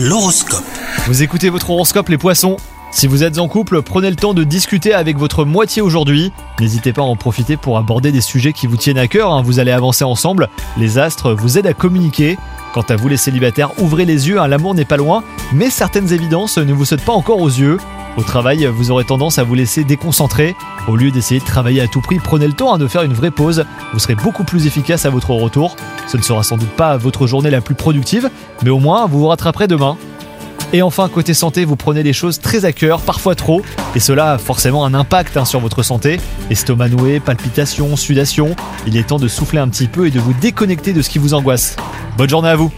L'horoscope. Vous écoutez votre horoscope les poissons Si vous êtes en couple, prenez le temps de discuter avec votre moitié aujourd'hui. N'hésitez pas à en profiter pour aborder des sujets qui vous tiennent à cœur, hein. vous allez avancer ensemble. Les astres vous aident à communiquer. Quant à vous les célibataires, ouvrez les yeux, hein. l'amour n'est pas loin, mais certaines évidences ne vous sautent pas encore aux yeux. Au travail, vous aurez tendance à vous laisser déconcentrer. Au lieu d'essayer de travailler à tout prix, prenez le temps hein, de faire une vraie pause. Vous serez beaucoup plus efficace à votre retour. Ce ne sera sans doute pas votre journée la plus productive, mais au moins vous vous rattraperez demain. Et enfin, côté santé, vous prenez les choses très à cœur, parfois trop, et cela a forcément un impact hein, sur votre santé. Estomac noué, palpitations, sudation. Il est temps de souffler un petit peu et de vous déconnecter de ce qui vous angoisse. Bonne journée à vous